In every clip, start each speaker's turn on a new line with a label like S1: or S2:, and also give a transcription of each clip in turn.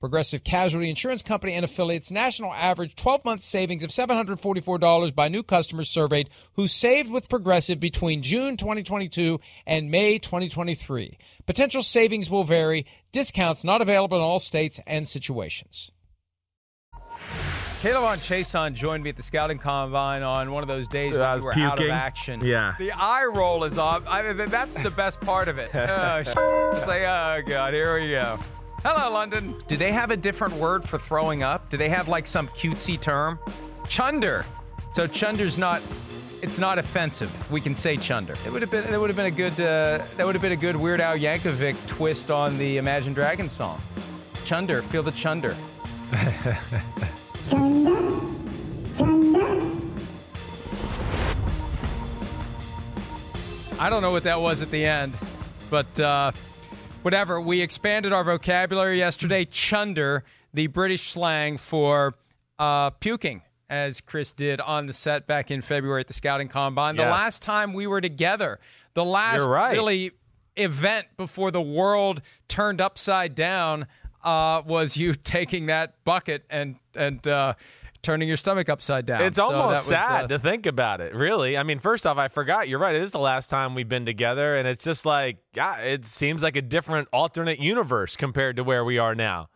S1: Progressive Casualty Insurance Company and affiliates national average 12 month savings of $744 by new customers surveyed who saved with Progressive between June 2022 and May 2023. Potential savings will vary, discounts not available in all states and situations. Caleb on Chason joined me at the scouting combine on one of those days when we were puking. out of action.
S2: Yeah.
S1: The eye roll is off. I mean, that's the best part of it. Oh, it's like, oh, God, here we go. Hello, London. Do they have a different word for throwing up? Do they have like some cutesy term? Chunder. So chunder's not. It's not offensive. We can say chunder. It would have been. It would have been a good. Uh, that would have been a good Weird Al Yankovic twist on the Imagine Dragons song. Chunder. Feel the chunder. chunder. Chunder. I don't know what that was at the end, but. Uh, whatever. We expanded our vocabulary yesterday. Chunder, the British slang for uh, puking, as Chris did on the set back in February at the Scouting Combine. The last time we were together, the last right. really event before the world turned upside down uh, was you taking that bucket and and uh, turning your stomach upside down.
S2: It's so almost was, sad uh, to think about it, really. I mean, first off, I forgot. You're right. It is the last time we've been together, and it's just like, yeah, it seems like a different alternate universe compared to where we are now.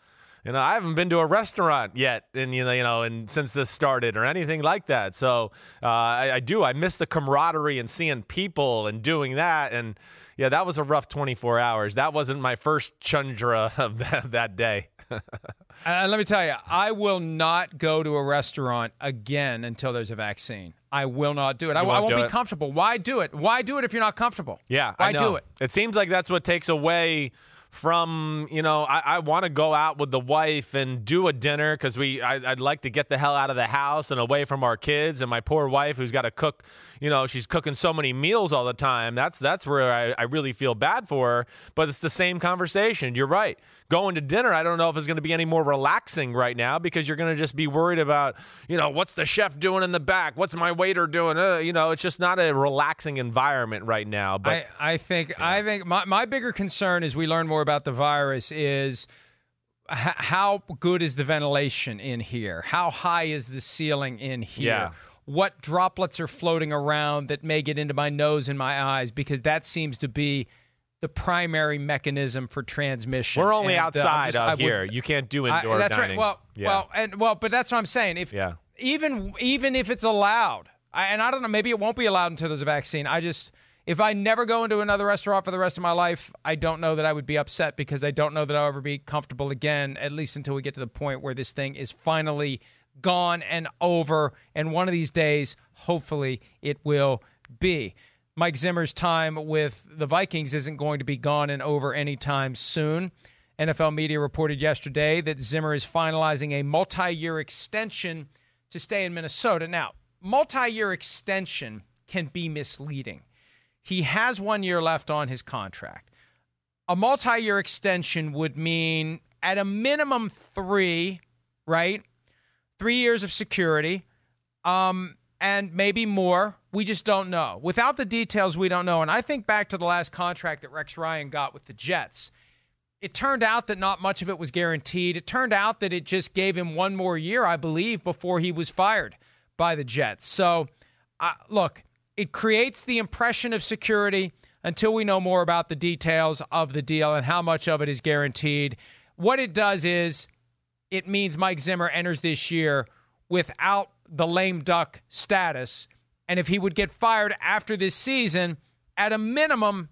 S2: You know, I haven't been to a restaurant yet, and you know, you know, and since this started or anything like that. So uh, I, I do. I miss the camaraderie and seeing people and doing that. And yeah, that was a rough 24 hours. That wasn't my first chundra of that, that day.
S1: Uh, let me tell you, I will not go to a restaurant again until there's a vaccine. I will not do it. I, won't, I won't be it. comfortable. Why do it? Why do it if you're not comfortable?
S2: Yeah,
S1: why do it?
S2: It seems like that's what takes away from you know I, I want to go out with the wife and do a dinner because we I, would like to get the hell out of the house and away from our kids and my poor wife who's got to cook you know she's cooking so many meals all the time that's that's where I, I really feel bad for her but it's the same conversation you're right going to dinner i don't know if it's going to be any more relaxing right now because you're going to just be worried about you know what's the chef doing in the back? What's my waiter doing? Uh, you know it's just not a relaxing environment right now but
S1: i, I think yeah. i think my, my bigger concern as we learn more about the virus is how good is the ventilation in here? How high is the ceiling in here?
S2: Yeah.
S1: What droplets are floating around that may get into my nose and my eyes because that seems to be the primary mechanism for transmission.
S2: We're only and, outside uh, just, here. you can't do indoor
S1: I, that's
S2: dining.
S1: right. Well, yeah. well, and well, but that's what I'm saying. If yeah. even even if it's allowed, I, and I don't know, maybe it won't be allowed until there's a vaccine. I just if I never go into another restaurant for the rest of my life, I don't know that I would be upset because I don't know that I'll ever be comfortable again. At least until we get to the point where this thing is finally gone and over. And one of these days, hopefully, it will be. Mike Zimmer's time with the Vikings isn't going to be gone and over anytime soon. NFL media reported yesterday that Zimmer is finalizing a multi year extension to stay in Minnesota. Now, multi year extension can be misleading. He has one year left on his contract. A multi year extension would mean at a minimum three, right? three years of security. Um, and maybe more. We just don't know. Without the details, we don't know. And I think back to the last contract that Rex Ryan got with the Jets. It turned out that not much of it was guaranteed. It turned out that it just gave him one more year, I believe, before he was fired by the Jets. So, uh, look, it creates the impression of security until we know more about the details of the deal and how much of it is guaranteed. What it does is it means Mike Zimmer enters this year without the lame duck status. And if he would get fired after this season, at a minimum,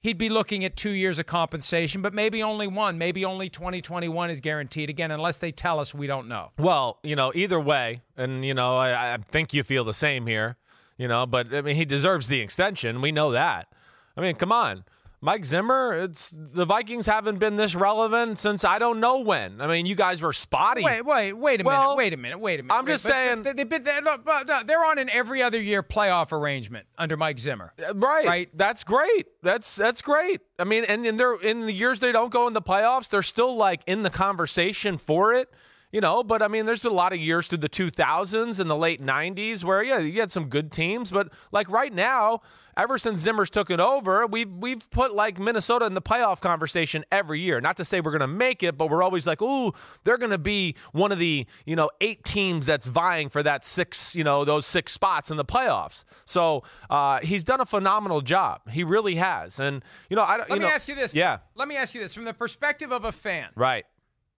S1: he'd be looking at two years of compensation, but maybe only one. Maybe only 2021 is guaranteed. Again, unless they tell us, we don't know.
S2: Well, you know, either way, and, you know, I, I think you feel the same here, you know, but I mean, he deserves the extension. We know that. I mean, come on. Mike Zimmer, it's the Vikings haven't been this relevant since I don't know when. I mean, you guys were spotty.
S1: Wait, wait, wait a
S2: well,
S1: minute. Wait a minute. Wait a minute.
S2: I'm just saying
S1: they, have been they're on an every other year playoff arrangement under Mike Zimmer.
S2: Uh, right.
S1: Right.
S2: That's great. That's that's great. I mean, and in their in the years they don't go in the playoffs, they're still like in the conversation for it you know, but I mean, there's been a lot of years through the 2000s and the late 90s where, yeah, you had some good teams, but like right now, ever since Zimmer's took it over, we've we've put like Minnesota in the playoff conversation every year. Not to say we're going to make it, but we're always like, ooh, they're going to be one of the you know eight teams that's vying for that six, you know, those six spots in the playoffs. So uh, he's done a phenomenal job. He really has. And you know, I
S1: let
S2: you
S1: me
S2: know,
S1: ask you this.
S2: Yeah.
S1: Let me ask you this from the perspective of a fan.
S2: Right.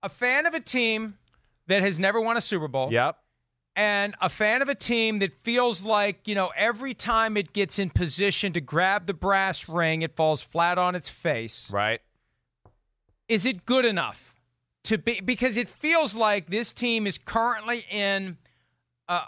S1: A fan of a team that has never won a Super Bowl.
S2: Yep.
S1: And a fan of a team that feels like, you know, every time it gets in position to grab the brass ring, it falls flat on its face.
S2: Right.
S1: Is it good enough to be? Because it feels like this team is currently in a,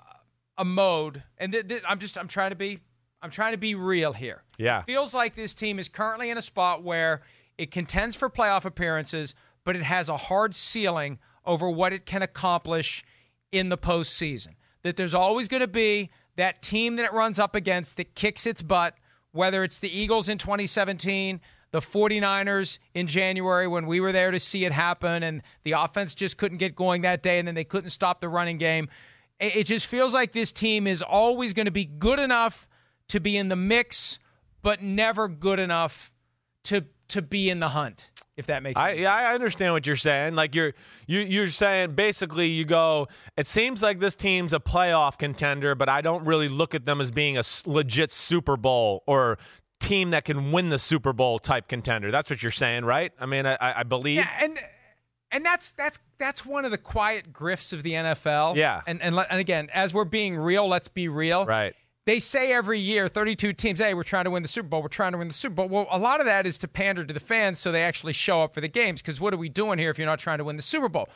S1: a mode, and th- th- I'm just, I'm trying to be, I'm trying to be real here.
S2: Yeah.
S1: It feels like this team is currently in a spot where it contends for playoff appearances, but it has a hard ceiling over what it can accomplish in the postseason. That there's always going to be that team that it runs up against that kicks its butt, whether it's the Eagles in 2017, the 49ers in January when we were there to see it happen, and the offense just couldn't get going that day, and then they couldn't stop the running game. It just feels like this team is always going to be good enough to be in the mix, but never good enough to to be in the hunt if that makes
S2: I,
S1: sense.
S2: Yeah, I understand what you're saying. Like you're you you're saying basically you go. It seems like this team's a playoff contender, but I don't really look at them as being a legit Super Bowl or team that can win the Super Bowl type contender. That's what you're saying, right? I mean, I, I believe.
S1: Yeah, and and that's that's that's one of the quiet grifts of the NFL.
S2: Yeah,
S1: and and and again, as we're being real, let's be real.
S2: Right
S1: they say every year, 32 teams, hey, we're trying to win the Super Bowl. We're trying to win the Super Bowl. Well, a lot of that is to pander to the fans so they actually show up for the games because what are we doing here if you're not trying to win the Super Bowl?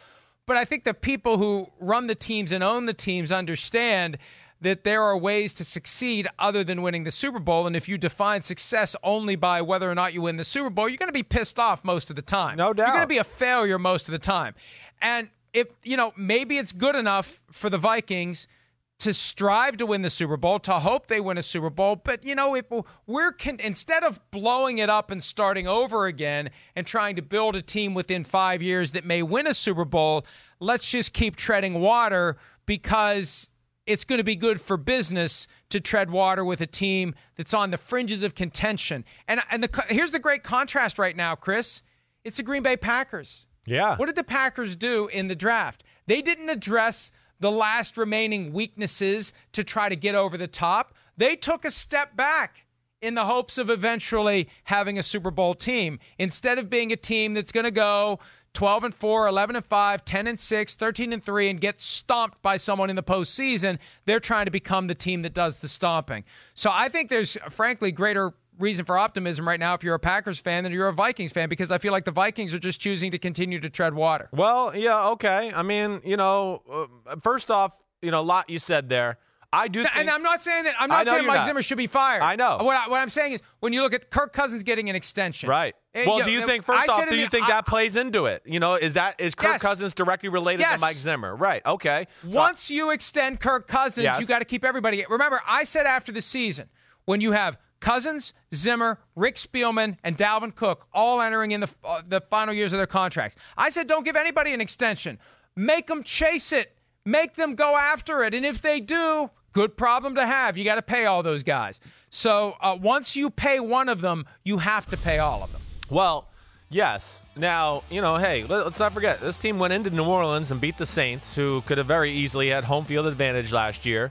S1: But I think the people who run the teams and own the teams understand that there are ways to succeed other than winning the Super Bowl. And if you define success only by whether or not you win the Super Bowl, you're going to be pissed off most of the time.
S2: No doubt.
S1: You're going to be a failure most of the time. And if, you know, maybe it's good enough for the Vikings – to strive to win the Super Bowl, to hope they win a Super Bowl. But you know, if we're con- instead of blowing it up and starting over again and trying to build a team within five years that may win a Super Bowl, let's just keep treading water because it's going to be good for business to tread water with a team that's on the fringes of contention. And and the, here's the great contrast right now, Chris. It's the Green Bay Packers.
S2: Yeah.
S1: What did the Packers do in the draft? They didn't address the last remaining weaknesses to try to get over the top. They took a step back in the hopes of eventually having a Super Bowl team instead of being a team that's going to go 12 and 4, 11 and 5, 10 and 6, 13 and 3 and get stomped by someone in the postseason. They're trying to become the team that does the stomping. So I think there's frankly greater reason for optimism right now if you're a Packers fan than you're a Vikings fan because I feel like the Vikings are just choosing to continue to tread water.
S2: Well, yeah, okay. I mean, you know, uh, first off, you know, a lot you said there. I do, think,
S1: and I'm not saying that. I'm not saying Mike
S2: not.
S1: Zimmer should be fired.
S2: I know.
S1: What, I, what I'm saying is, when you look at Kirk Cousins getting an extension,
S2: right?
S1: Eh,
S2: well,
S1: you
S2: do you
S1: know,
S2: think first
S1: I
S2: off, do you
S1: the,
S2: think
S1: I,
S2: that plays into it? You know, is that is Kirk
S1: yes.
S2: Cousins directly related
S1: yes.
S2: to Mike Zimmer? Right. Okay.
S1: So Once you extend Kirk Cousins,
S2: yes.
S1: you got to keep everybody. Remember, I said after the season when you have Cousins, Zimmer, Rick Spielman, and Dalvin Cook all entering in the uh, the final years of their contracts. I said, don't give anybody an extension. Make them chase it. Make them go after it. And if they do, Good problem to have. You got to pay all those guys. So uh, once you pay one of them, you have to pay all of them.
S2: Well, yes. Now, you know, hey, let's not forget this team went into New Orleans and beat the Saints, who could have very easily had home field advantage last year.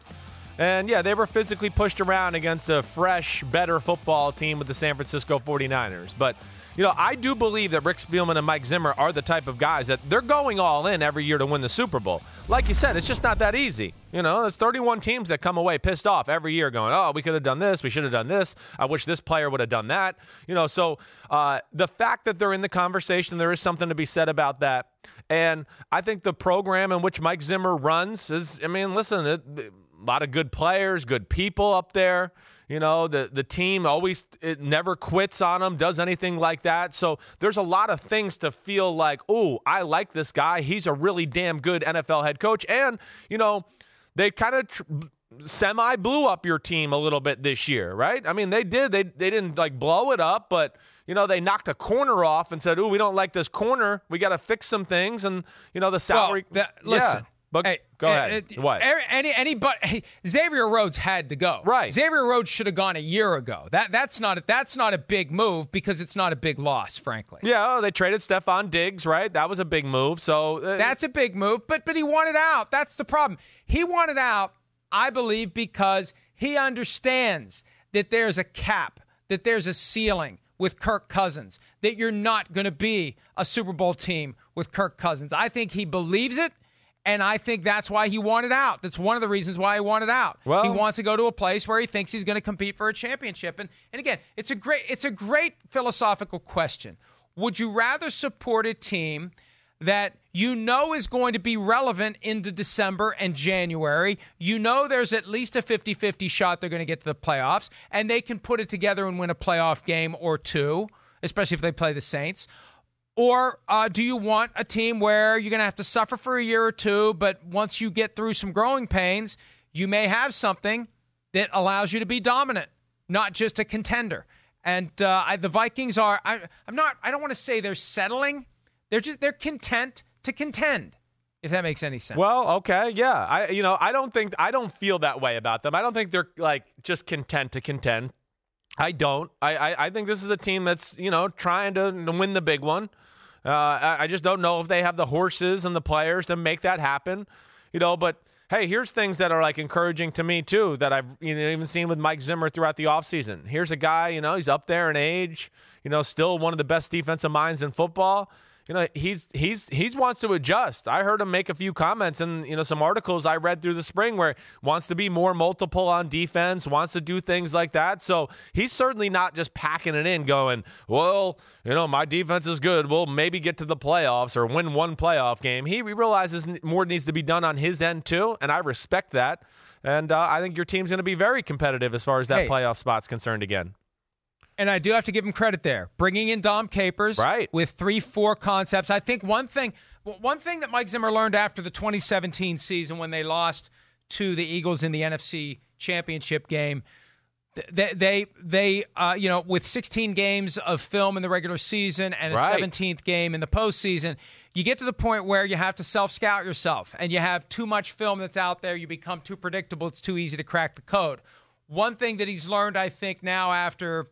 S2: And yeah, they were physically pushed around against a fresh, better football team with the San Francisco 49ers. But you know, I do believe that Rick Spielman and Mike Zimmer are the type of guys that they're going all in every year to win the Super Bowl. Like you said, it's just not that easy. You know, there's 31 teams that come away pissed off every year going, oh, we could have done this. We should have done this. I wish this player would have done that. You know, so uh, the fact that they're in the conversation, there is something to be said about that. And I think the program in which Mike Zimmer runs is, I mean, listen, it, a lot of good players, good people up there. You know, the the team always it never quits on them, does anything like that. So there's a lot of things to feel like, oh, I like this guy. He's a really damn good NFL head coach. And you know, they kind of. Tr- semi blew up your team a little bit this year, right? I mean, they did. They they didn't like blow it up, but you know, they knocked a corner off and said, "Ooh, we don't like this corner. We got to fix some things." And you know, the salary.
S1: Well, that, listen,
S2: yeah. But hey, go ahead. Uh, what?
S1: Any any but hey, Xavier Rhodes had to go.
S2: Right.
S1: Xavier Rhodes should have gone a year ago. That that's not a, that's not a big move because it's not a big loss, frankly.
S2: Yeah. Oh, they traded Stefon Diggs, right? That was a big move. So
S1: uh, that's a big move. But but he wanted out. That's the problem. He wanted out. I believe because he understands that there's a cap, that there's a ceiling with Kirk Cousins, that you're not going to be a Super Bowl team with Kirk Cousins. I think he believes it. And I think that's why he wanted out. That's one of the reasons why he wanted out. Well, he wants to go to a place where he thinks he's going to compete for a championship. And and again, it's a great it's a great philosophical question. Would you rather support a team that you know is going to be relevant into December and January? You know there's at least a 50-50 shot they're going to get to the playoffs and they can put it together and win a playoff game or two, especially if they play the Saints. Or uh, do you want a team where you're going to have to suffer for a year or two, but once you get through some growing pains, you may have something that allows you to be dominant, not just a contender? And uh, I, the Vikings are. I, I'm not. I don't want to say they're settling. They're just. They're content to contend. If that makes any sense.
S2: Well, okay, yeah. I, you know, I don't think I don't feel that way about them. I don't think they're like just content to contend. I don't. I, I, I think this is a team that's you know trying to win the big one. Uh, I, I just don't know if they have the horses and the players to make that happen. You know, but hey, here's things that are like encouraging to me too that I've you know, even seen with Mike Zimmer throughout the offseason. Here's a guy, you know, he's up there in age, you know, still one of the best defensive minds in football you know he's he's he wants to adjust. I heard him make a few comments and you know some articles I read through the spring where wants to be more multiple on defense, wants to do things like that. So he's certainly not just packing it in, going, well, you know my defense is good. We'll maybe get to the playoffs or win one playoff game. He realizes more needs to be done on his end too, and I respect that. And uh, I think your team's going to be very competitive as far as that hey, playoff spot's concerned again.
S1: And I do have to give him credit there, bringing in Dom Capers
S2: right.
S1: with three, four concepts. I think one thing, one thing that Mike Zimmer learned after the 2017 season when they lost to the Eagles in the NFC Championship game, they they, they uh, you know with 16 games of film in the regular season and a right. 17th game in the postseason, you get to the point where you have to self scout yourself, and you have too much film that's out there. You become too predictable. It's too easy to crack the code. One thing that he's learned, I think, now after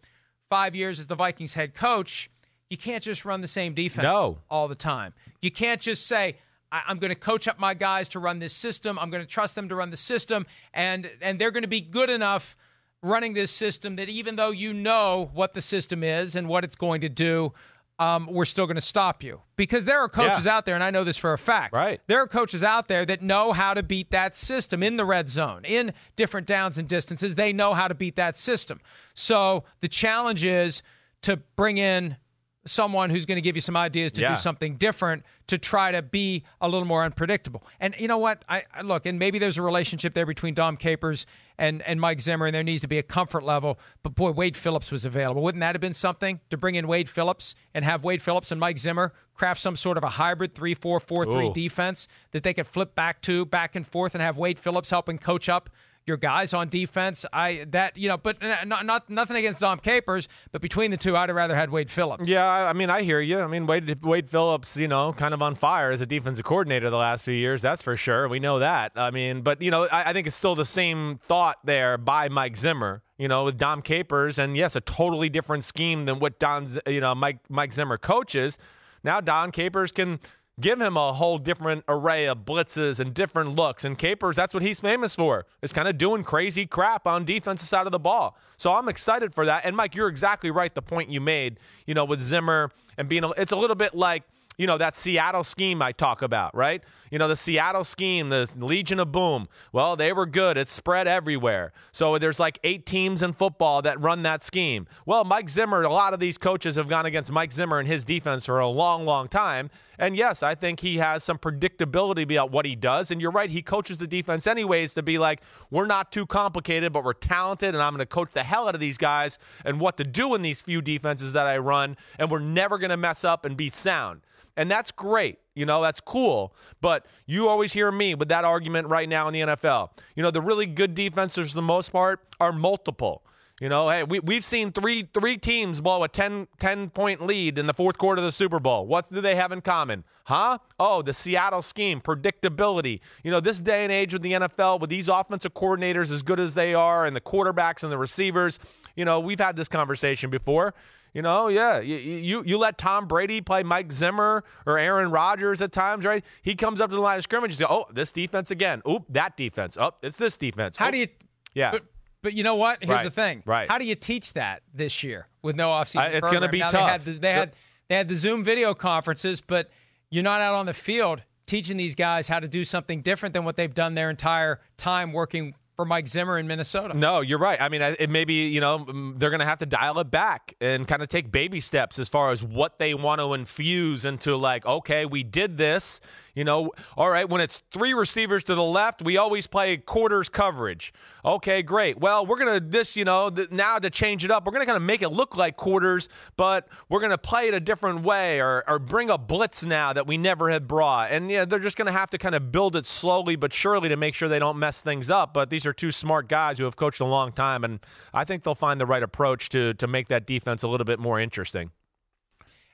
S1: five years as the Vikings head coach, you can't just run the same defense
S2: no.
S1: all the time. You can't just say, I- am going to coach up my guys to run this system. I'm going to trust them to run the system, and and they're going to be good enough running this system that even though you know what the system is and what it's going to do, um, we're still going to stop you because there are coaches yeah. out there, and I know this for a fact.
S2: Right,
S1: there are coaches out there that know how to beat that system in the red zone, in different downs and distances. They know how to beat that system. So the challenge is to bring in someone who's going to give you some ideas to yeah. do something different to try to be a little more unpredictable. And you know what? I, I, look, and maybe there's a relationship there between Dom Capers and and Mike Zimmer, and there needs to be a comfort level. But boy, Wade Phillips was available. Wouldn't that have been something to bring in Wade Phillips and have Wade Phillips and Mike Zimmer craft some sort of a hybrid three four four three defense that they could flip back to back and forth and have Wade Phillips helping coach up your guys on defense. I that you know, but not, not nothing against Dom Capers, but between the two, I'd have rather had Wade Phillips.
S2: Yeah, I mean, I hear you. I mean, Wade Wade Phillips, you know, kind of on fire as a defensive coordinator the last few years. That's for sure. We know that. I mean, but you know, I, I think it's still the same thought there by Mike Zimmer. You know, with Dom Capers, and yes, a totally different scheme than what Don, you know, Mike Mike Zimmer coaches. Now Don Capers can give him a whole different array of blitzes and different looks. And Capers, that's what he's famous for, is kind of doing crazy crap on defensive side of the ball. So I'm excited for that. And Mike, you're exactly right. The point you made, you know, with Zimmer and being, a, it's a little bit like – you know, that Seattle scheme I talk about, right? You know, the Seattle scheme, the Legion of Boom. Well, they were good. It's spread everywhere. So there's like eight teams in football that run that scheme. Well, Mike Zimmer, a lot of these coaches have gone against Mike Zimmer and his defense for a long, long time. And yes, I think he has some predictability about what he does. And you're right, he coaches the defense anyways to be like, we're not too complicated, but we're talented, and I'm going to coach the hell out of these guys and what to do in these few defenses that I run. And we're never going to mess up and be sound. And that's great. You know, that's cool. But you always hear me with that argument right now in the NFL. You know, the really good defenses, for the most part, are multiple. You know, hey, we, we've seen three three teams blow a 10, 10 point lead in the fourth quarter of the Super Bowl. What do they have in common? Huh? Oh, the Seattle scheme, predictability. You know, this day and age with the NFL, with these offensive coordinators as good as they are, and the quarterbacks and the receivers, you know, we've had this conversation before. You know, yeah, you, you you let Tom Brady play Mike Zimmer or Aaron Rodgers at times, right? He comes up to the line of scrimmage and says, "Oh, this defense again. Oop, that defense. Oh, it's this defense."
S1: How
S2: Oop.
S1: do you?
S2: Yeah.
S1: But, but you know what? Here's
S2: Right,
S1: the thing.
S2: right.
S1: How do you teach that this year with no offseason?
S2: It's gonna be
S1: now
S2: tough.
S1: They had, the, they had they had the Zoom video conferences, but you're not out on the field teaching these guys how to do something different than what they've done their entire time working for Mike Zimmer in Minnesota.
S2: No, you're right. I mean, it maybe you know mm, they're going to have to dial it back and kind of take baby steps as far as what they want to infuse into. Like, okay, we did this. You know, all right. When it's three receivers to the left, we always play quarters coverage. Okay, great. Well, we're gonna this. You know, th- now to change it up, we're gonna kind of make it look like quarters, but we're gonna play it a different way, or or bring a blitz now that we never had brought. And yeah, they're just gonna have to kind of build it slowly but surely to make sure they don't mess things up. But these are two smart guys who have coached a long time, and I think they'll find the right approach to to make that defense a little bit more interesting.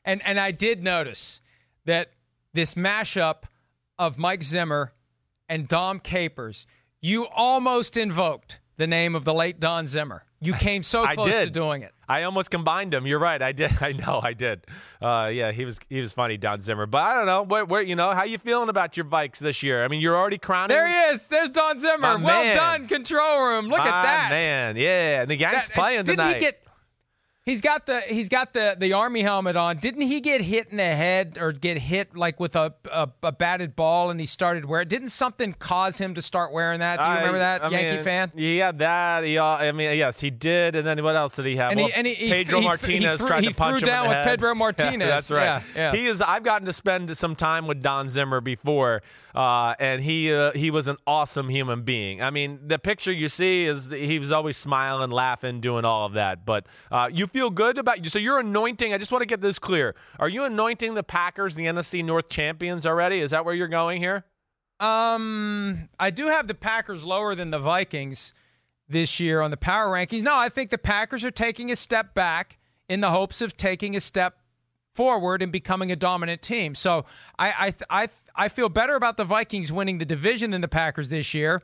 S1: And and I did notice that this mashup of Mike Zimmer and Dom Capers, you almost invoked the name of the late Don Zimmer. You came so close
S2: did.
S1: to doing it.
S2: I almost combined them. You're right. I did. I know. I did. Uh, yeah, he was he was funny, Don Zimmer. But I don't know. Where, where you know how you feeling about your Vikes this year? I mean, you're already crowning.
S1: There he is. There's Don Zimmer.
S2: My
S1: well
S2: man.
S1: done, control room. Look
S2: My
S1: at that.
S2: man. Yeah, and the Yanks
S1: That-
S2: playing
S1: didn't
S2: tonight.
S1: He get, he's got the he's got the the army helmet on. Didn't he get hit in the head or get hit like with a a, a batted ball and he started wearing? Didn't something cause him to start wearing that? Do you
S2: I-
S1: remember that
S2: I
S1: Yankee
S2: mean,
S1: fan?
S2: Had that. He, al- I mean, yes, he did. And then what else did he have?
S1: And
S2: well,
S1: he- and he-
S2: Pedro
S1: he-
S2: Martinez
S1: threw-
S2: tried to punch him in
S1: down
S2: the
S1: with
S2: head.
S1: Pedro
S2: Yeah,
S1: Martinez.
S2: that's right.
S1: Yeah, yeah.
S2: He is. I've gotten to spend some time with Don Zimmer before, uh, and he uh, he was an awesome human being. I mean, the picture you see is he was always smiling, laughing, doing all of that. But uh, you feel good about you. So you're anointing. I just want to get this clear. Are you anointing the Packers, the NFC North champions already? Is that where you're going here?
S1: Um, I do have the Packers lower than the Vikings this year on the power rankings. No, I think the Packers are taking a step back in the hopes of taking a step forward and becoming a dominant team. So I I I I feel better about the Vikings winning the division than the Packers this year,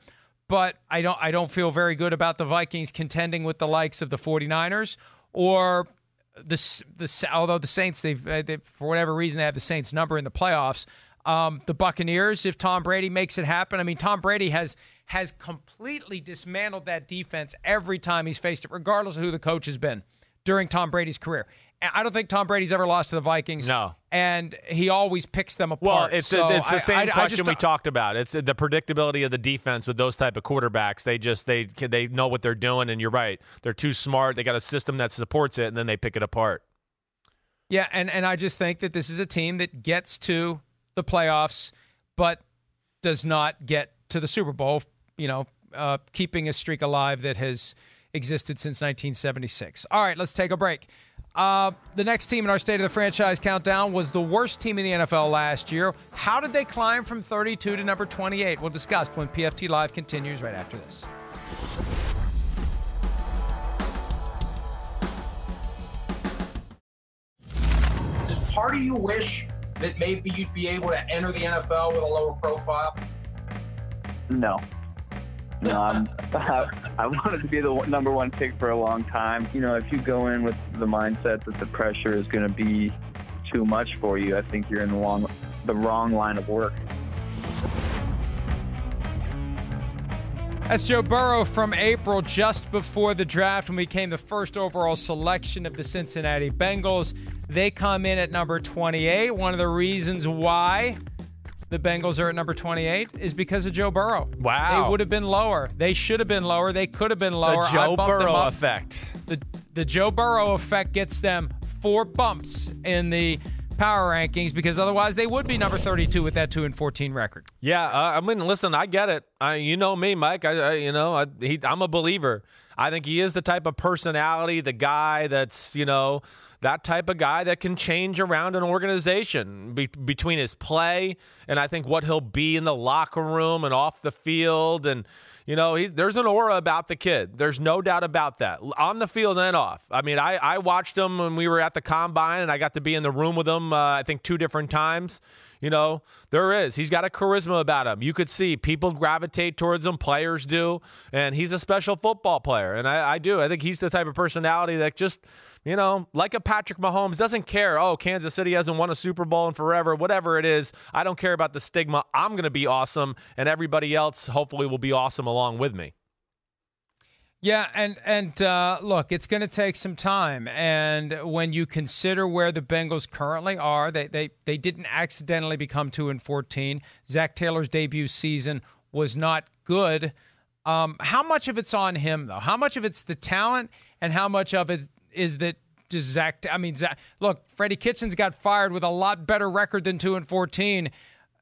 S1: but I don't I don't feel very good about the Vikings contending with the likes of the 49ers or the the although the Saints they've uh, they, for whatever reason they have the Saints number in the playoffs. Um, the Buccaneers, if Tom Brady makes it happen, I mean Tom Brady has has completely dismantled that defense every time he's faced it, regardless of who the coach has been during Tom Brady's career. I don't think Tom Brady's ever lost to the Vikings.
S2: No.
S1: and he always picks them apart.
S2: Well, it's
S1: So
S2: it's the same
S1: I- I
S2: question
S1: just
S2: we talked about. It's the predictability of the defense with those type of quarterbacks. They just they they know what they're doing, and you're right. They're too smart. They got a system that supports it, and then they pick it apart.
S1: Yeah, and, and I just think that this is a team that gets to the playoffs, but does not get to the Super Bowl, you know, uh, keeping a streak alive that has existed since 1976. All right, let's take a break. Uh, the next team in our State of the Franchise countdown was the worst team in the NFL last year. How did they climb from 32 to number 28? We'll discuss when PFT Live continues right after this.
S3: Does part of you wish that maybe you'd be able to enter the NFL with a lower profile?
S4: No. No, I'm, I, I wanted to be the number one pick for a long time. You know, if you go in with the mindset that the pressure is going to be too much for you, I think you're in the, long, the wrong line of work.
S1: That's Joe Burrow from April, just before the draft, when we became the first overall selection of the Cincinnati Bengals. They come in at number 28. One of the reasons why the Bengals are at number 28 is because of Joe Burrow.
S2: Wow.
S1: They would have been lower. They should have been lower. They could have been lower.
S2: The Joe Burrow effect.
S1: The, the Joe Burrow effect gets them four bumps in the power rankings because otherwise they would be number 32 with that 2 and 14 record.
S2: Yeah, uh, I mean, listen, I get it. I, you know me, Mike. I, I you know, I, he, I'm a believer. I think he is the type of personality, the guy that's, you know, that type of guy that can change around an organization be- between his play and I think what he'll be in the locker room and off the field. And, you know, there's an aura about the kid. There's no doubt about that. On the field and off. I mean, I, I watched him when we were at the combine and I got to be in the room with him, uh, I think, two different times. You know, there is. He's got a charisma about him. You could see people gravitate towards him, players do, and he's a special football player. And I, I do. I think he's the type of personality that just, you know, like a Patrick Mahomes, doesn't care. Oh, Kansas City hasn't won a Super Bowl in forever, whatever it is. I don't care about the stigma. I'm going to be awesome, and everybody else hopefully will be awesome along with me.
S1: Yeah, and and uh, look, it's going to take some time. And when you consider where the Bengals currently are, they they they didn't accidentally become two and fourteen. Zac Taylor's debut season was not good. Um, how much of it's on him though? How much of it's the talent, and how much of it is that Zac? I mean, Zac, look, Freddie Kitchens got fired with a lot better record than two and fourteen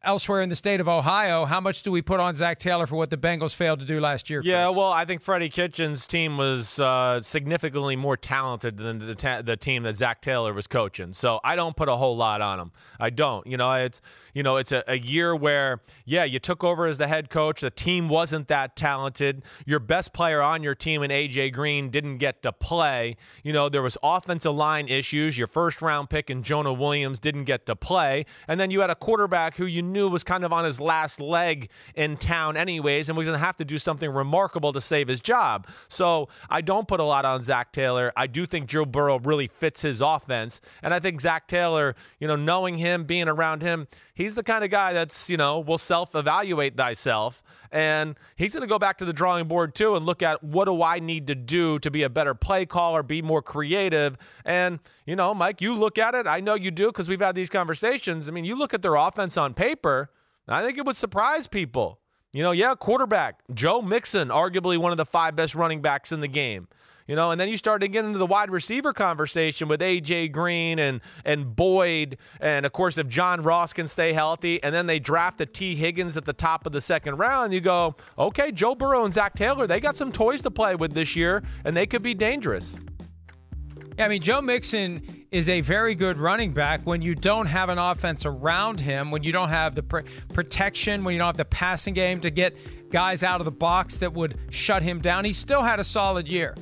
S1: elsewhere in the state of Ohio. How much do we put on Zac Taylor for what the Bengals failed to do last year? Chris?
S2: Yeah, well, I think Freddie Kitchens' team was uh, significantly more talented than the ta- the team that Zac Taylor was coaching. So I don't put a whole lot on him. I don't. You know, it's you know it's a, a year where yeah, you took over as the head coach. The team wasn't that talented. Your best player on your team and AJ Green didn't get to play. You know, there was offensive line issues. Your first round pick and Jonah Williams didn't get to play, and then you had a quarterback who you knew was kind of on his last leg in town, anyways, and was going to have to do something remarkable to save his job. So I don't put a lot on Zac Taylor. I do think Joe Burrow really fits his offense. And I think Zac Taylor, you know, knowing him, being around him, he's the kind of guy that's, you know, will self evaluate thyself. And he's going to go back to the drawing board too and look at what do I need to do to be a better play caller, be more creative. And, you know, Mike, you look at it. I know you do because we've had these conversations. I mean, you look at their offense on paper, I think it would surprise people. You know, yeah, quarterback, Joe Mixon, arguably one of the five best running backs in the game. You know, and then you start to get into the wide receiver conversation with AJ Green and and Boyd, and of course if John Ross can stay healthy, and then they draft the Tee Higgins at the top of the second round, you go, okay, Joe Burrow and Zac Taylor, they got some toys to play with this year, and they could be dangerous.
S1: Yeah, I mean, Joe Mixon is a very good running back when you don't have an offense around him, when you don't have the pr- protection, when you don't have the passing game to get guys out of the box that would shut him down. He still had a solid year.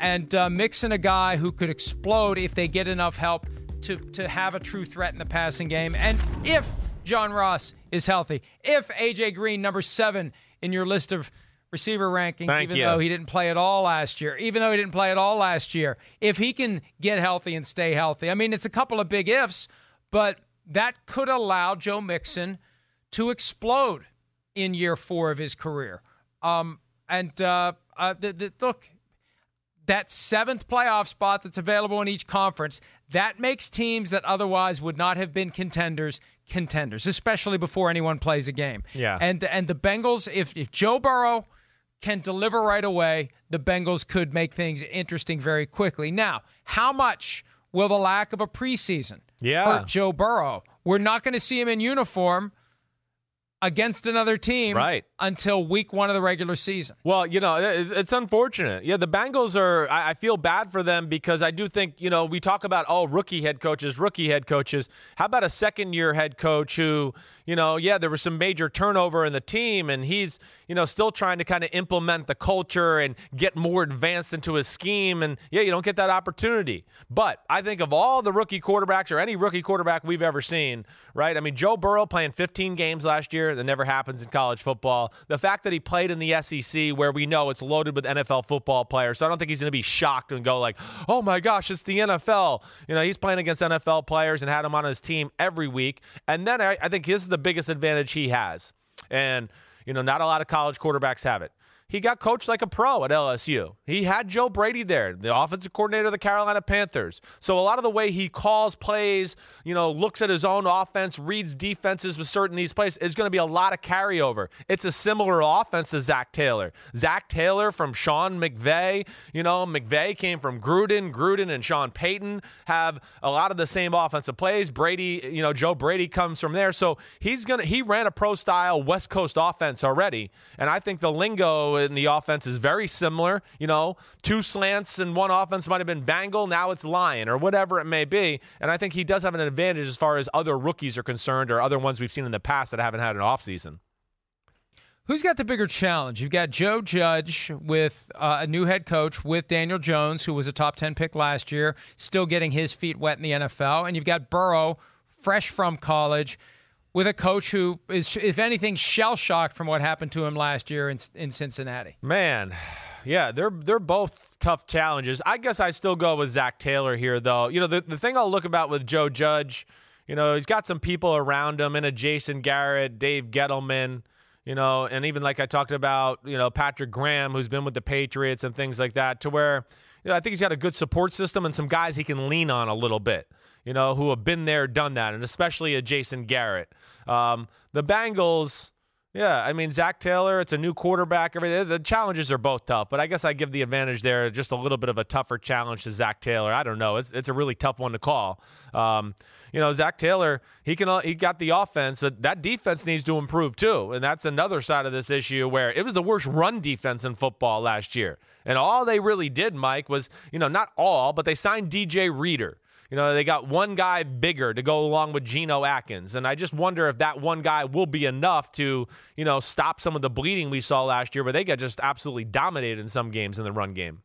S1: And uh, Mixon, a guy who could explode if they get enough help to, to have a true threat in the passing game. And if John Ross is healthy, if A.J. Green, number seven in your list of receiver rankings,
S2: Thank
S1: even
S2: you.
S1: though he didn't play at all last year. Even though he didn't play at all last year, if he can get healthy and stay healthy, I mean, it's a couple of big ifs, but that could allow Joe Mixon to explode in year four of his career. Um, and uh, uh, the, the, look, that seventh playoff spot that's available in each conference, that makes teams that otherwise would not have been contenders contenders, especially before anyone plays a game.
S2: Yeah.
S1: And and the Bengals, if if Joe Burrow can deliver right away, the Bengals could make things interesting very quickly. Now, how much will the lack of a preseason
S2: Yeah.
S1: hurt Joe Burrow? We're not going to see him in uniform against another team
S2: Right.
S1: Until week one of the regular season.
S2: Well, you know, it's unfortunate. Yeah, the Bengals are, I feel bad for them because I do think, you know, we talk about, oh, rookie head coaches, rookie head coaches. How about a second year head coach who, you know, yeah, there was some major turnover in the team and he's, you know, still trying to kind of implement the culture and get more advanced into his scheme. And yeah, you don't get that opportunity. But I think of all the rookie quarterbacks or any rookie quarterback we've ever seen, right? I mean, Joe Burrow playing 15 games last year, that never happens in college football. The fact that he played in the SEC, where we know it's loaded with NFL football players, so I don't think he's going to be shocked and go like, "Oh my gosh, it's the NFL." You know, he's playing against NFL players and had him on his team every week. And then I, I think this is the biggest advantage he has, and you know, not a lot of college quarterbacks have it. He got coached like a pro at LSU. He had Joe Brady there, the offensive coordinator of the Carolina Panthers. So a lot of the way he calls plays, you know, looks at his own offense, reads defenses with certain these plays is going to be a lot of carryover. It's a similar offense to Zac Taylor. Zac Taylor from Sean McVay. You know, McVay came from Gruden. Gruden and Sean Payton have a lot of the same offensive plays. Brady, you know, Joe Brady comes from there. So he's gonna he ran a pro style West Coast offense already, and I think the lingo in the offense is very similar. You know, two slants and one offense might have been Bengal, now it's Lion or whatever it may be. And I think he does have an advantage as far as other rookies are concerned or other ones we've seen in the past that haven't had an offseason.
S1: Who's got the bigger challenge? You've got Joe Judge with uh, a new head coach with Daniel Jones, who was a top 10 pick last year, still getting his feet wet in the NFL. And you've got Burrow, fresh from college with a coach who is, if anything, shell shocked from what happened to him last year in, in Cincinnati.
S2: Man, yeah, they're they're both tough challenges. I guess I still go with Zac Taylor here, though. You know, the, the thing I'll look about with Joe Judge, you know, he's got some people around him in a Jason Garrett, Dave Gettleman, you know, and even like I talked about, you know, Patrick Graham, who's been with the Patriots and things like that, to where you know, I think he's got a good support system and some guys he can lean on a little bit you know, who have been there, done that, and especially a Jason Garrett. Um, the Bengals, yeah, I mean Zac Taylor, it's a new quarterback. Everything the challenges are both tough, but I guess I give the advantage there, just a little bit of a tougher challenge to Zac Taylor. I don't know, it's it's a really tough one to call. Um, you know, Zac Taylor, he can he got the offense. but that defense needs to improve too, and that's another side of this issue where it was the worst run defense in football last year, and all they really did, Mike, was you know not all, but they signed DJ Reader. You know, they got one guy bigger to go along with Geno Atkins. And I just wonder if that one guy will be enough to, you know, stop some of the bleeding we saw last year where they got just absolutely dominated in some games in the run game.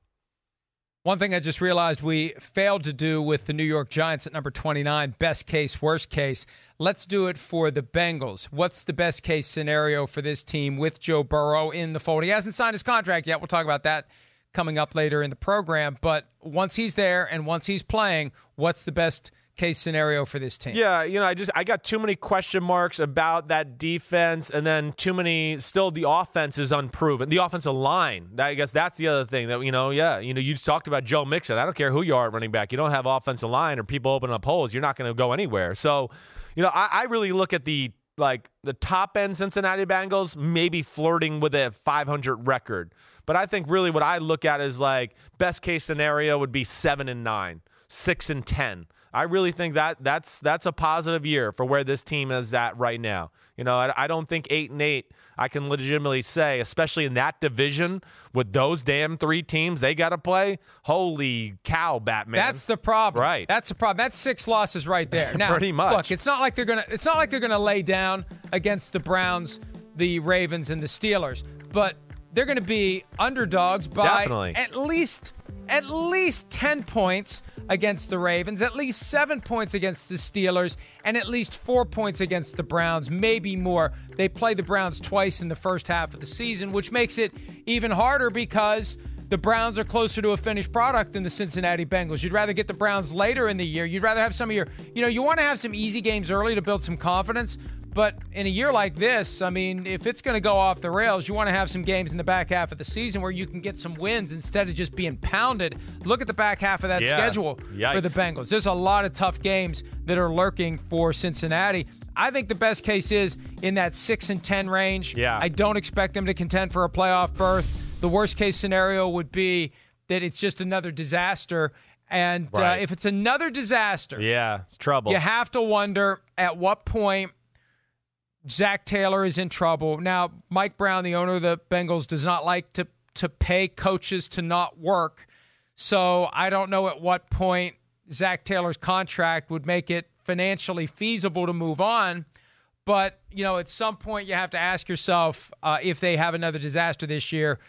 S1: One thing I just realized we failed to do with the New York Giants at number 29, best case, worst case. Let's do it for the Bengals. What's the best case scenario for this team with Joe Burrow in the fold? He hasn't signed his contract yet. We'll talk about that coming up later in the program. But once he's there and once he's playing, what's the best case scenario for this team?
S2: Yeah, you know, I just I got too many question marks about that defense, and then too many. Still, the offense is unproven. The offensive line. I guess that's the other thing that you know. Yeah, you know, you talked about Joe Mixon. I don't care who you are at running back. You don't have offensive line or people opening up holes. You're not going to go anywhere. So, you know, I, I really look at the like the top end Cincinnati Bengals maybe flirting with a 500 record. But I think really what I look at is like best case scenario would be 7 and 9, 6 and 10. I really think that that's that's a positive year for where this team is at right now. You know, I, I, don't think eight and eight. I can legitimately say, especially in that division with those damn three teams they got to play. Holy cow, Batman!
S1: That's the problem.
S2: Right.
S1: That's the problem. That's six losses right there. Now,
S2: pretty much.
S1: Look, it's not like they're gonna. It's not like they're gonna lay down against the Browns, the Ravens, and the Steelers. But they're going to be underdogs by
S2: Definitely.
S1: at least at least 10 points against the Ravens, at least 7 points against the Steelers, and at least 4 points against the Browns, maybe more. They play the Browns twice in the first half of the season, which makes it even harder because the Browns are closer to a finished product than the Cincinnati Bengals. You'd rather get the Browns later in the year. You'd rather have some of your, you know, you want to have some easy games early to build some confidence. But in a year like this, I mean, if it's going to go off the rails, you want to have some games in the back half of the season where you can get some wins instead of just being pounded. Look at the back half of that
S2: yeah.
S1: schedule
S2: Yikes.
S1: for the Bengals. There's a lot of tough games that are lurking for Cincinnati. I think the best case is in that 6 and 10 range.
S2: Yeah.
S1: I don't expect them to contend for a playoff berth. The worst case scenario would be that it's just another disaster. And uh,
S2: right.
S1: uh, if it's another disaster,
S2: yeah, it's trouble.
S1: You have to wonder at what point Zac Taylor is in trouble. Now, Mike Brown, the owner of the Bengals, does not like to to pay coaches to not work. So I don't know at what point Zac Taylor's contract would make it financially feasible to move on. But, you know, at some point you have to ask yourself uh, if they have another disaster this year,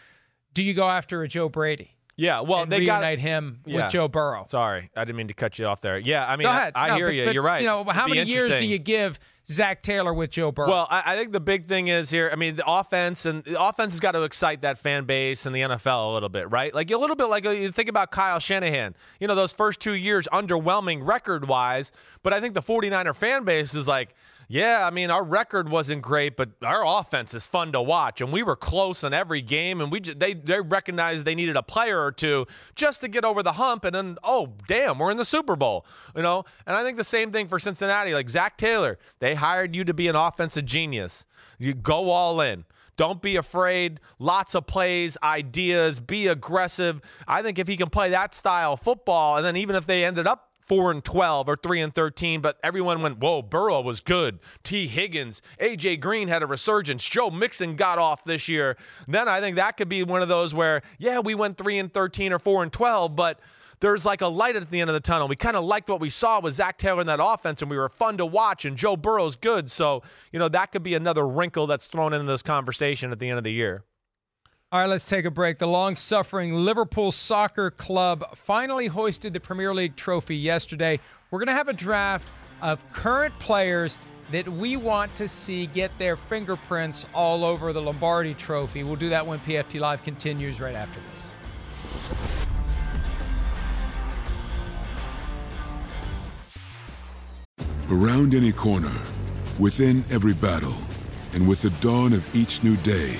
S1: do you go after a Joe Brady?
S2: Yeah, well, they
S1: reunite
S2: got
S1: him
S2: Yeah.
S1: with Joe Burrow.
S2: Sorry, I didn't mean to cut you off there. Yeah, I mean, I-. I,
S1: No,
S2: hear
S1: but-
S2: you.
S1: but,
S2: You're right.
S1: You know, how
S2: It'd
S1: many years do you give Zac Taylor with Joe Burrow?
S2: Well, I, I think the big thing is here. I mean, the offense and the offense has got to excite that fan base and the NFL a little bit, right? Like a little bit like uh, you think about Kyle Shanahan. You know, those first two years underwhelming record wise, but I think the 49er fan base is like, yeah, I mean, our record wasn't great, but our offense is fun to watch, and we were close in every game, and we they they recognized they needed a player or two just to get over the hump, and then oh damn, we're in the Super Bowl, you know. And I think the same thing for Cincinnati, like Zac Taylor, they hired you to be an offensive genius. You go all in. Don't be afraid. Lots of plays, ideas, be aggressive. I think if he can play that style of football, and then even if they ended up four and twelve or three and thirteen, but everyone went, "Whoa, Burrow was good." Tee Higgins, AJ Green had a resurgence. Joe Mixon got off this year. Then I think that could be one of those where, yeah, we went three and thirteen or four and twelve, but there's like a light at the end of the tunnel. We kind of liked what we saw with Zac Taylor in that offense, and we were fun to watch. And Joe Burrow's good, so you know that could be another wrinkle that's thrown into this conversation at the end of the year.
S1: All right, let's take a break. The long suffering Liverpool Soccer Club finally hoisted the Premier League trophy yesterday. We're going to have a draft of current players that we want to see get their fingerprints all over the Lombardi trophy. We'll do that when PFT Live continues right after this.
S5: Around any corner, within every battle, and with the dawn of each new day,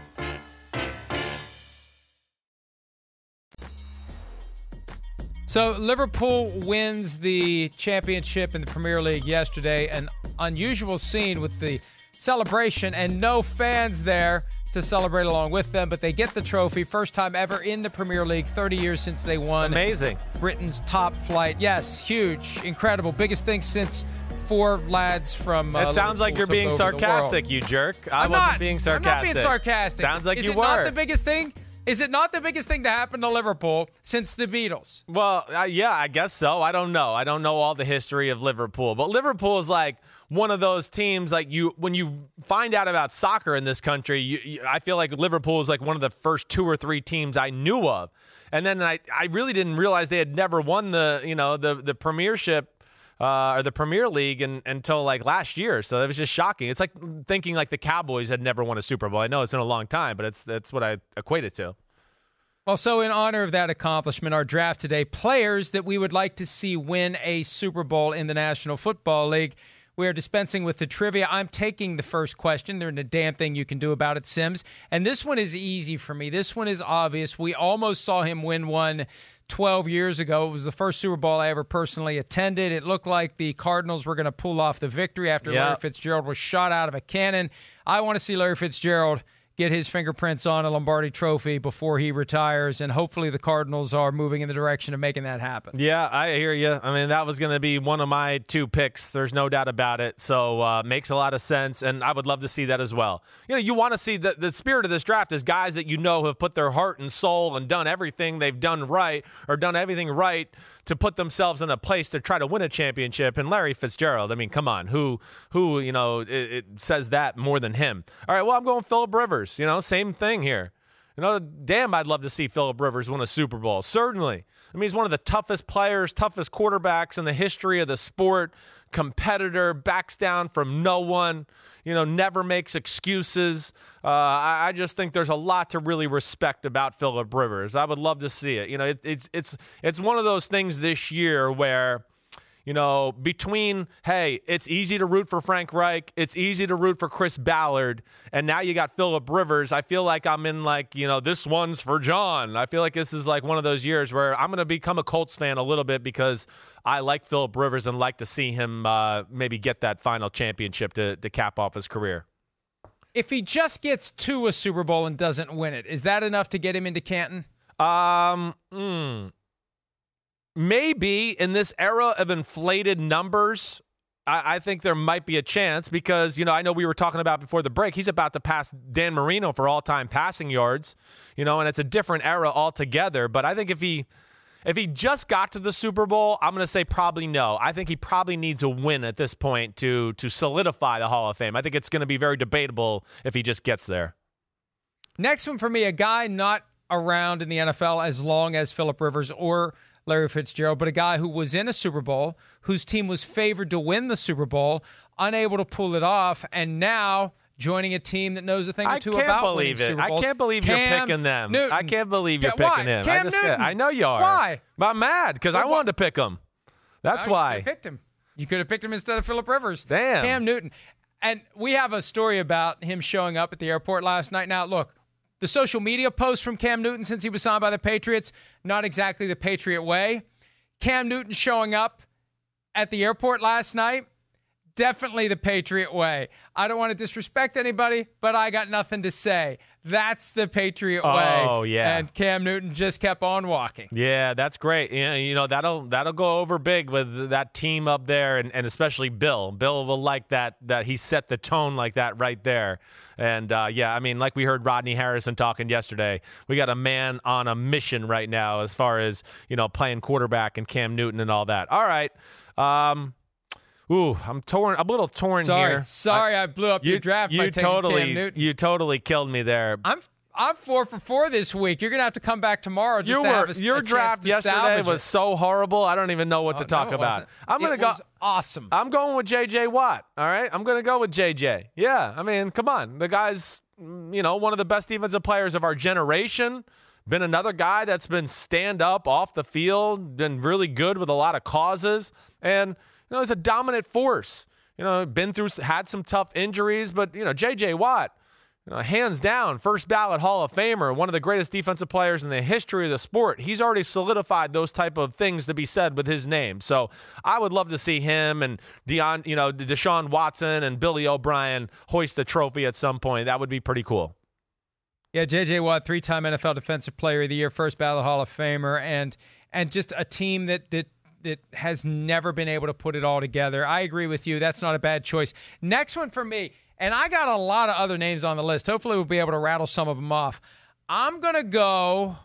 S1: So Liverpool wins the championship in the Premier League yesterday. An unusual scene with the celebration and no fans there to celebrate along with them, but they get the trophy. First time ever in the Premier League, 30 years since they won.
S2: Amazing.
S1: Britain's top flight. Yes, huge, incredible, biggest thing since four lads from. Uh,
S2: It sounds like you're being
S1: over the world.
S2: sarcastic, you jerk. I
S1: I'm
S2: wasn't
S1: not,
S2: being
S1: I'm
S2: sarcastic.
S1: not being sarcastic.
S2: Sounds like
S1: Is
S2: you
S1: it
S2: were.
S1: not the biggest thing? Is it not the biggest thing to happen to Liverpool since the Beatles?
S2: Well, uh, yeah, I guess so. I don't know. I don't know all the history of Liverpool, but Liverpool is like one of those teams. Like you, when you find out about soccer in this country, you, you, I feel like Liverpool is like one of the first two or three teams I knew of, and then I, I really didn't realize they had never won the, you know, the the Premiership. Uh, or the Premier League and, until like last year, so it was just shocking. It's like thinking like the Cowboys had never won a Super Bowl. I know it's been a long time, but it's that's what I equate it to.
S1: Well, so in honor of that accomplishment, our draft today, players that we would like to see win a Super Bowl in the National Football League. We are dispensing with the trivia. I'm taking the first question. There's a damn thing you can do about it, Simms. And this one is easy for me. This one is obvious. We almost saw him win one 12 years ago. It was the first Super Bowl I ever personally attended. It looked like the Cardinals were going to pull off the victory after
S2: Yeah.
S1: Larry Fitzgerald was shot out of a cannon. I want to see Larry Fitzgerald get his fingerprints on a Lombardi trophy before he retires. And hopefully the Cardinals are moving in the direction of making that happen.
S2: Yeah, I hear you. I mean, that was going to be one of my two picks. There's no doubt about it. So uh, makes a lot of sense. And I would love to see that as well. You know, you want to see the, the spirit of this draft is guys that you know have put their heart and soul and done everything they've done right or done everything right to put themselves in a place to try to win a championship. And Larry Fitzgerald, I mean, come on, who who you know it, it says that more than him? All right, well, I'm going Philip Rivers. You know, same thing here. You know, damn, I'd love to see Philip Rivers win a Super Bowl. Certainly. I mean, he's one of the toughest players, toughest quarterbacks in the history of the sport. Competitor, backs down from no one you know, never makes excuses. Uh, I, I, just think there's a lot to really respect about Philip Rivers. I would love to see it. You know, it, it's it's it's one of those things this year where you know, between, hey, it's easy to root for Frank Reich, it's easy to root for Chris Ballard, and now you got Philip Rivers. I feel like I'm in, like, you know, this one's for John. I feel like this is like one of those years where I'm going to become a Colts fan a little bit because I like Philip Rivers and like to see him uh, maybe get that final championship to, to cap off his career.
S1: If he just gets to a Super Bowl and doesn't win it, is that enough to get him into Canton?
S2: Um, mm, maybe in this era of inflated numbers, I, I, think there might be a chance because, you know, I know we were talking about before the break, he's about to pass Dan Marino for all time passing yards, you know, and it's a different era altogether. But I think if he. If he just got to the Super Bowl, I'm going to say probably no. I think he probably needs a win at this point to to solidify the Hall of Fame. I think it's going to be very debatable if he just gets there.
S1: Next one for me, a guy not around in the NFL as long as Philip Rivers or Larry Fitzgerald, but a guy who was in a Super Bowl, whose team was favored to win the Super Bowl, unable to pull it off, and now joining a team that knows a thing or two about
S2: winning
S1: Super
S2: Bowls. I can't believe Cam you're picking them.
S1: Newton.
S2: I can't believe you're
S1: yeah,
S2: picking
S1: why?
S2: him.
S1: Cam
S2: I just,
S1: Newton.
S2: I know you are.
S1: Why?
S2: But I'm mad because I wanted to pick him. That's
S1: no,
S2: why.
S1: You picked him. You could have picked him instead of Philip Rivers.
S2: Damn.
S1: Cam Newton. And we have a story about him showing up at the airport last night. Now, look, the social media post from Cam Newton since he was signed by the Patriots, not exactly the Patriot way. Cam Newton showing up at the airport last night, definitely the Patriot way. I don't want to disrespect anybody, but I got nothing to say. That's the Patriot way.
S2: Oh yeah.
S1: And Cam Newton just kept on walking.
S2: Yeah, that's great. Yeah, you know that'll that'll go over big with that team up there, and, and especially Bill. Bill will like that that he set the tone like that right there. And uh, yeah, I mean, like we heard Rodney Harrison talking yesterday, we got a man on a mission right now as far as you know playing quarterback and Cam Newton and all that. All right. Um, Ooh, I'm torn. I'm a little torn
S1: sorry,
S2: here.
S1: Sorry, I, I blew up
S2: you,
S1: your draft.
S2: You
S1: totally,
S2: you totally killed me there.
S1: I'm I'm four for four this week. You're gonna have to come back tomorrow.
S2: you were
S1: a,
S2: your
S1: a
S2: draft yesterday was
S1: it.
S2: so horrible. I don't even know what
S1: oh,
S2: to talk
S1: no,
S2: about. I'm gonna
S1: it
S2: go.
S1: awesome.
S2: I'm going with J.J. Watt. All right, I'm gonna go with J.J. Yeah, I mean, come on, the guy's mm, you know one of the best defensive players of our generation. Been another guy that's been stand up off the field, been really good with a lot of causes, and you know he's a dominant force you know, been through, had some tough injuries, but, you know, J.J. Watt, you know, hands down, first ballot Hall of Famer, one of the greatest defensive players in the history of the sport. He's already solidified those type of things to be said with his name. So I would love to see him and Deion, you know, Deshaun Watson and Billy O'Brien hoist the trophy at some point. That would be pretty cool.
S1: Yeah, J.J. Watt, three-time NFL Defensive Player of the Year, first ballot Hall of Famer, and and just a team that that that has never been able to put it all together. I agree with you. That's not a bad choice. Next one for me, and I got a lot of other names on the list. Hopefully, we'll be able to rattle some of them off. I'm going to go.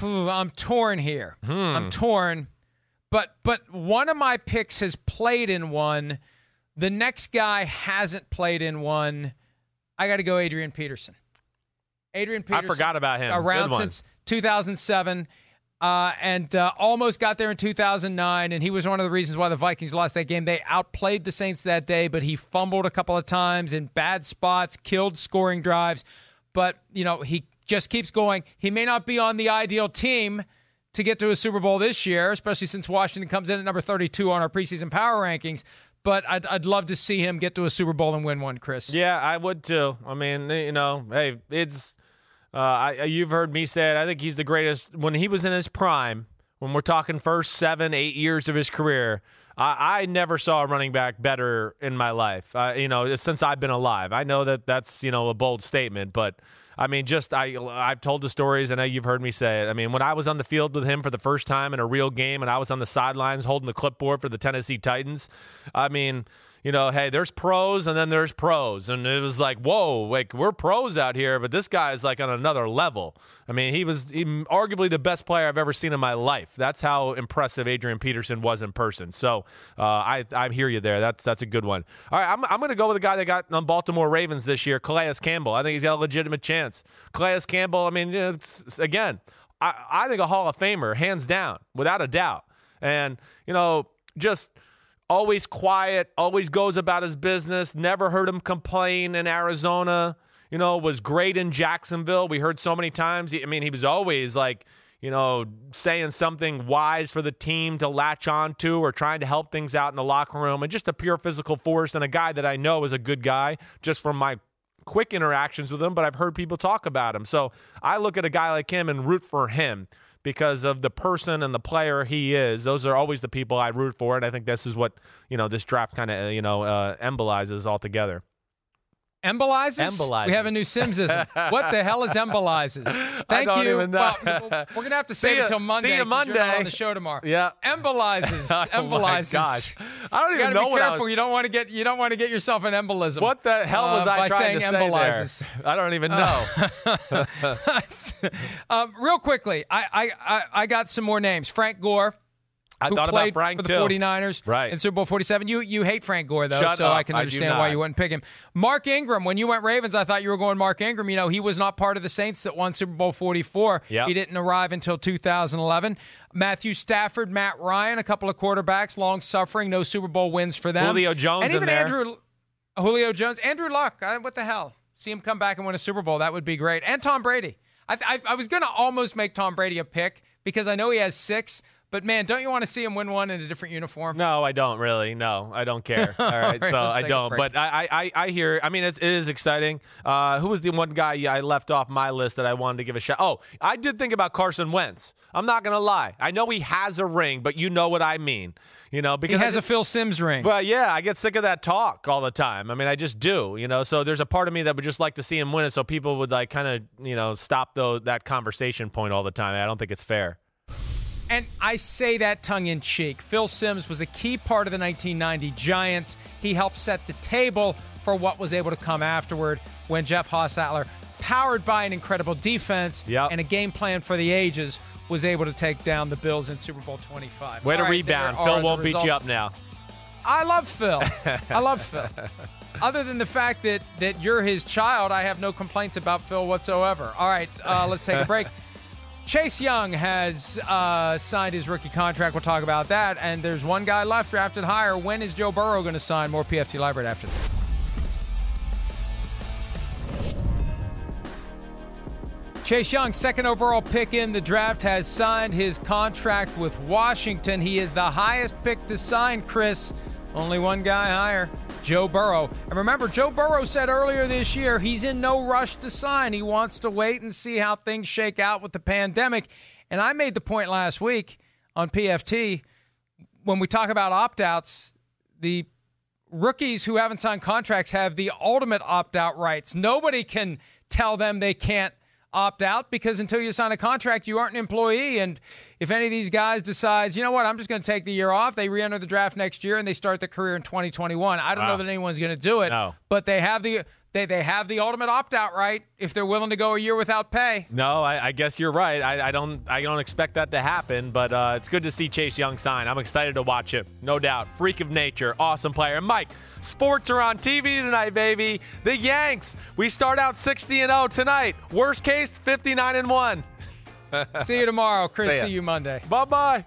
S1: I'm torn here.
S2: Hmm.
S1: I'm torn. But but one of my picks has played in one. The next guy hasn't played in one. I got to go Adrian Peterson. Adrian Peterson.
S2: I forgot about him.
S1: Around since 2007 uh, and uh, almost got there in 2009. And he was one of the reasons why the Vikings lost that game. They outplayed the Saints that day, but he fumbled a couple of times in bad spots, killed scoring drives. But, you know, he just keeps going. He may not be on the ideal team to get to a Super Bowl this year, especially since Washington comes in at number 32 on our preseason power rankings. But I'd, I'd love to see him get to a Super Bowl and win one, Chris.
S2: Yeah, I would too. I mean, you know, hey, it's uh, I, you've heard me say it. I think he's the greatest. When he was in his prime, when we're talking first seven, eight years of his career, I, I never saw a running back better in my life. Uh, you know, since I've been alive. I know that that's you know a bold statement, but I mean, just I I've told the stories. Know you've heard me say it. I mean, when I was on the field with him for the first time in a real game, and I was on the sidelines holding the clipboard for the Tennessee Titans. I mean you know, hey, there's pros and then there's pros. And it was like, whoa, like we're pros out here, but this guy is like on another level. I mean, he was he, arguably the best player I've ever seen in my life. That's how impressive Adrian Peterson was in person. So uh, I, I hear you there. That's that's a good one. All right, I'm, I'm going to go with a guy that got on Baltimore Ravens this year, Calais Campbell. I think he's got a legitimate chance. Calais Campbell, I mean, it's, again, I, I think a Hall of Famer, hands down, without a doubt. And, you know, just – always quiet, always goes about his business. Never heard him complain in Arizona. You know, was great in Jacksonville. We heard so many times. I mean, he was always like, you know, saying something wise for the team to latch on to or trying to help things out in the locker room and just a pure physical force and a guy that I know is a good guy just from my quick interactions with him, but I've heard people talk about him. So I look at a guy like him and root for him because of the person and the player he is. Those are always the people I root for, and I think this is what you know this draft kind of you know uh, embolizes altogether.
S1: Embolizes?
S2: Embolizes.
S1: We have a new Simmsism. what the hell is embolizes? Thank
S2: you.
S1: Well, we're gonna have to save
S2: it
S1: till Monday.
S2: See you Monday
S1: on the show tomorrow.
S2: Yeah.
S1: Embolizes. Embolizes.
S2: oh gosh. I don't
S1: you
S2: even know
S1: be
S2: what
S1: careful.
S2: I was,
S1: You don't want to get you don't want to get yourself an embolism.
S2: What the hell was
S1: uh,
S2: I
S1: by
S2: trying
S1: saying
S2: to say
S1: embolizes.
S2: there? I don't even know.
S1: um, real quickly, I, I, I, I got some more names. Frank Gore.
S2: I
S1: who
S2: thought
S1: played
S2: about Frank
S1: for the
S2: too.
S1: 49ers
S2: Right.
S1: in Super Bowl 47. You you hate Frank Gore though,
S2: Shut
S1: so
S2: up.
S1: I can
S2: I
S1: understand why you wouldn't pick him. Mark Ingram, when you went Ravens, I thought you were going Mark Ingram. You know, he was not part of the Saints that won Super Bowl 44.
S2: Yep.
S1: He didn't arrive until 2011. Matthew Stafford, Matt Ryan, a couple of quarterbacks, long suffering, no Super Bowl wins for them.
S2: Julio Jones
S1: and even. Andrew Julio Jones, Andrew Luck. What the hell? See him come back and win a Super Bowl. That would be great. And Tom Brady. I, I, I was going to almost make Tom Brady a pick because I know he has six. But man, don't you want to see him win one in a different uniform?
S2: No, I don't really. No, I don't care. All right,
S1: right,
S2: so I don't. But I, I, I hear. I mean, it's, it is exciting. Uh, who was the one guy I left off my list that I wanted to give a shout? Oh, I did think about Carson Wentz. I'm not gonna lie. I know he has a ring, but you know what I mean. You know because
S1: He
S2: has
S1: a Phil Simms ring.
S2: Well, yeah, I get sick of that talk all the time. I mean, I just do, you know. So there's a part of me that would just like to see him win it, so people would like kind of, you know, stop though that conversation point all the time. I don't think it's fair.
S1: And I say that tongue in cheek. Phil Simms was a key part of the 1990 Giants. He helped set the table for what was able to come afterward when Jeff Hostetler, powered by an incredible defense
S2: Yep.
S1: and a game plan for the ages, was able to take down the Bills in Super Bowl 25.
S2: Way to
S1: right,
S2: rebound. Phil won't beat you up now.
S1: I love Phil. I love Phil. Other than the fact that that you're his child, I have no complaints about Phil whatsoever. All right, uh, let's take a break. Chase Young has uh, signed his rookie contract. We'll talk about that. And there's one guy left drafted higher. When is Joe Burrow going to sign? More PFT Live right after this. Chase Young, second overall pick in the draft, has signed his contract with Washington. He is the highest pick to sign, Chris. Only one guy higher, Joe Burrow. And remember, Joe Burrow said earlier this year he's in no rush to sign. He wants to wait and see how things shake out with the pandemic. And I made the point last week on PFT when we talk about opt outs, the rookies who haven't signed contracts have the ultimate opt out rights. Nobody can tell them they can't opt out because until you sign a contract, you aren't an employee. And if any of these guys decides, you know what, I'm just going to take the year off, they re-enter the draft next year and they start their career in 2021. I don't know that anyone's going to do it,
S2: No.
S1: but they have the they, they have the ultimate opt out right if they're willing to go a year without pay.
S2: No, I, I guess you're right. I, I don't I don't expect that to happen, but uh, it's good to see Chase Young sign. I'm excited to watch him, no doubt. Freak of nature, awesome player. And Mike, sports are on TV tonight, baby. The Yanks. We start out 60 and 0 tonight. Worst case, 59 and 1.
S1: See you tomorrow, Chris.
S2: See.
S1: See you Monday.
S2: Bye bye.